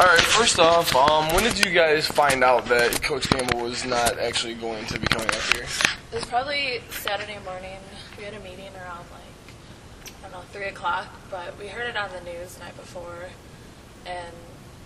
All right, first off, um, when did you guys find out that Coach Gamble was not actually going to be coming up here? It was probably Saturday morning. We had a meeting around like I don't know three o'clock, but we heard it on the news the night before. And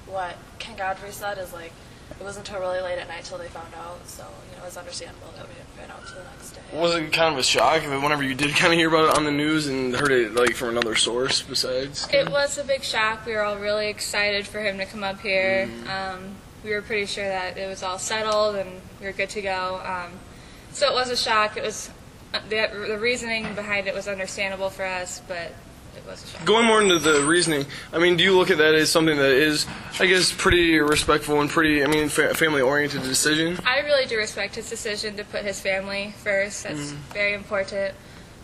what Ken Godfrey said is like it wasn't until really late at night till they found out. So you know it was understandable that we didn't find out till the next day. Was it kind of a shock that whenever you did kind of hear about it on the news and heard it like from another source besides? It was a big shock. We were all really excited for him to come up here. Mm-hmm. Um, we were pretty sure that it was all settled and we were good to go. Um, so it was a shock. It was uh, the, the reasoning behind it was understandable for us, but it was a shock. Going more into the reasoning, I mean, do you look at that as something that is, I guess, pretty respectful and pretty, I mean, fa- family-oriented decision? I really do respect his decision to put his family first. That's Mm-hmm. very important.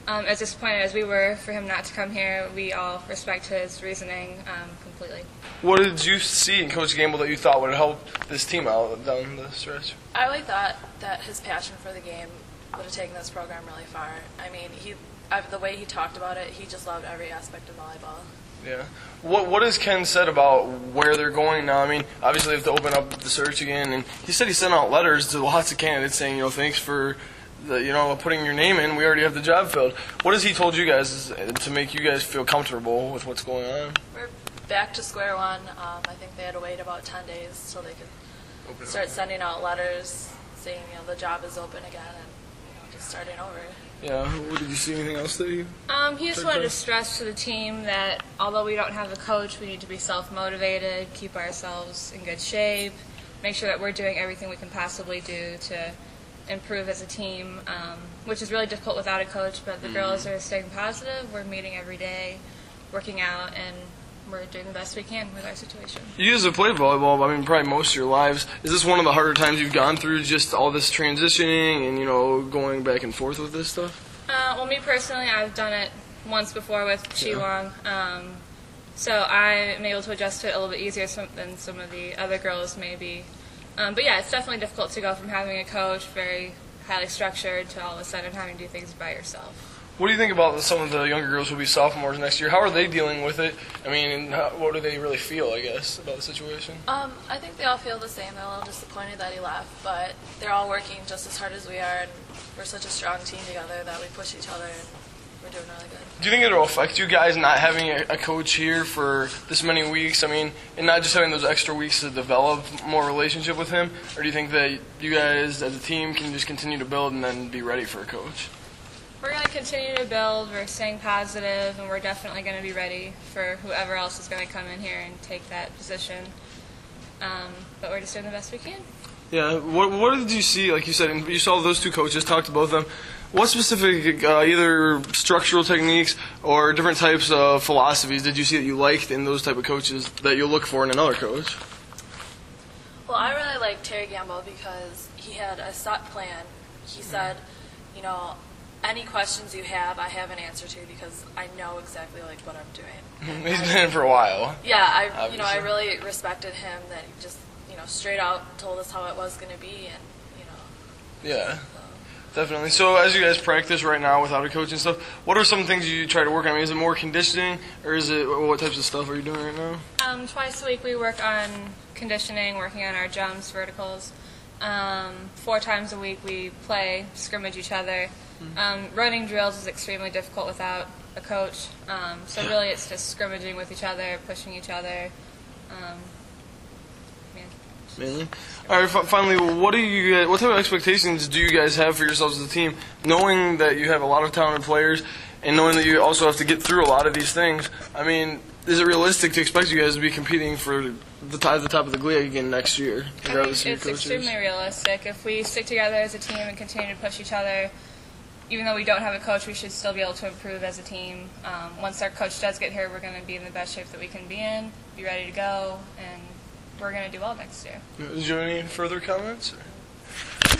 Um, as disappointed as we were for him not to come here, we all respect his reasoning um, completely. What did you see in Coach Gamble that you thought would help this team out down the stretch? I really thought that his passion for the game would have taken this program really far. I mean, he I, the way he talked about it, he just loved every aspect of volleyball. Yeah. What What has Ken said about where they're going now? I mean, obviously they have to open up the search again, and he said he sent out letters to lots of candidates saying, you know, thanks for, the, you know, putting your name in. We already have the job filled. What has he told you guys to make you guys feel comfortable with what's going on? We're back to square one. Um, I think they had to wait about 10 days till they could start sending out letters saying, you know, the job is open again and just starting over. Yeah. What, did you see anything else that you? Um, he just wanted to stress to the team that although we don't have a coach, we need to be self-motivated, keep ourselves in good shape, make sure that we're doing everything we can possibly do to improve as a team, um, which is really difficult without a coach. But the girls are staying positive. We're meeting every day, working out, and we're doing the best we can with our situation. You guys have played volleyball. I mean, probably most of your lives. Is this one of the harder times you've gone through? Just all this transitioning and you know going back and forth with this stuff. Uh, well, me personally, I've done it once before with Qigong, um, so I'm able to adjust to it a little bit easier some, than some of the other girls maybe. Um, but yeah, it's definitely difficult to go from having a coach, very highly structured, to all of a sudden having to do things by yourself. What do you think about some of the younger girls who'll be sophomores next year? How are they dealing with it? I mean, how, what do they really feel? I guess about the situation. Um, I think they all feel the same. They're a little disappointed that he left, but they're all working just as hard as we are, and we're such a strong team together that we push each other, and we're doing really good. Do you think it'll affect you guys not having a, a coach here for this many weeks? I mean, and not just having those extra weeks to develop more relationship with him, or do you think that you guys as a team can just continue to build and then be ready for a coach? We're going to continue to build. We're staying positive, and we're definitely going to be ready for whoever else is going to come in here and take that position. Um, but we're just doing the best we can. Yeah. What What did you see? Like you said, you saw those two coaches, talked to both of them. What specific, uh, either structural techniques or different types of philosophies, did you see that you liked in those type of coaches that you'll look for in another coach? Well, I really like Terry Gamble because he had a set plan. He said, you know, any questions you have, I have an answer to because I know exactly like what I'm doing. He's been in for a while. Yeah, I you know I really respected him that he just you know straight out told us how it was going to be, and you know. Yeah. Definitely. So, as you guys practice right now without a coach and stuff, what are some things you try to work on? I mean, is it more conditioning, or is it what types of stuff are you doing right now? Um, twice a week we work on conditioning, working on our jumps, verticals. Um, four times a week we play, scrimmage each other. Um, running drills is extremely difficult without a coach. Um, so really it's just scrimmaging with each other, pushing each other. Um, yeah. Mainly. All right. Finally, what do you what type of expectations do you guys have for yourselves as a team, knowing that you have a lot of talented players, and knowing that you also have to get through a lot of these things? I mean, is it realistic to expect you guys to be competing for the at the top of the league again next year, I think regardless of your it's extremely realistic. If we stick together as a team and continue to push each other, even though we don't have a coach, we should still be able to improve as a team. Um, once our coach does get here, we're going to be in the best shape that we can be in, be ready to go, and we're going to do well next year. Is there any further comments? or-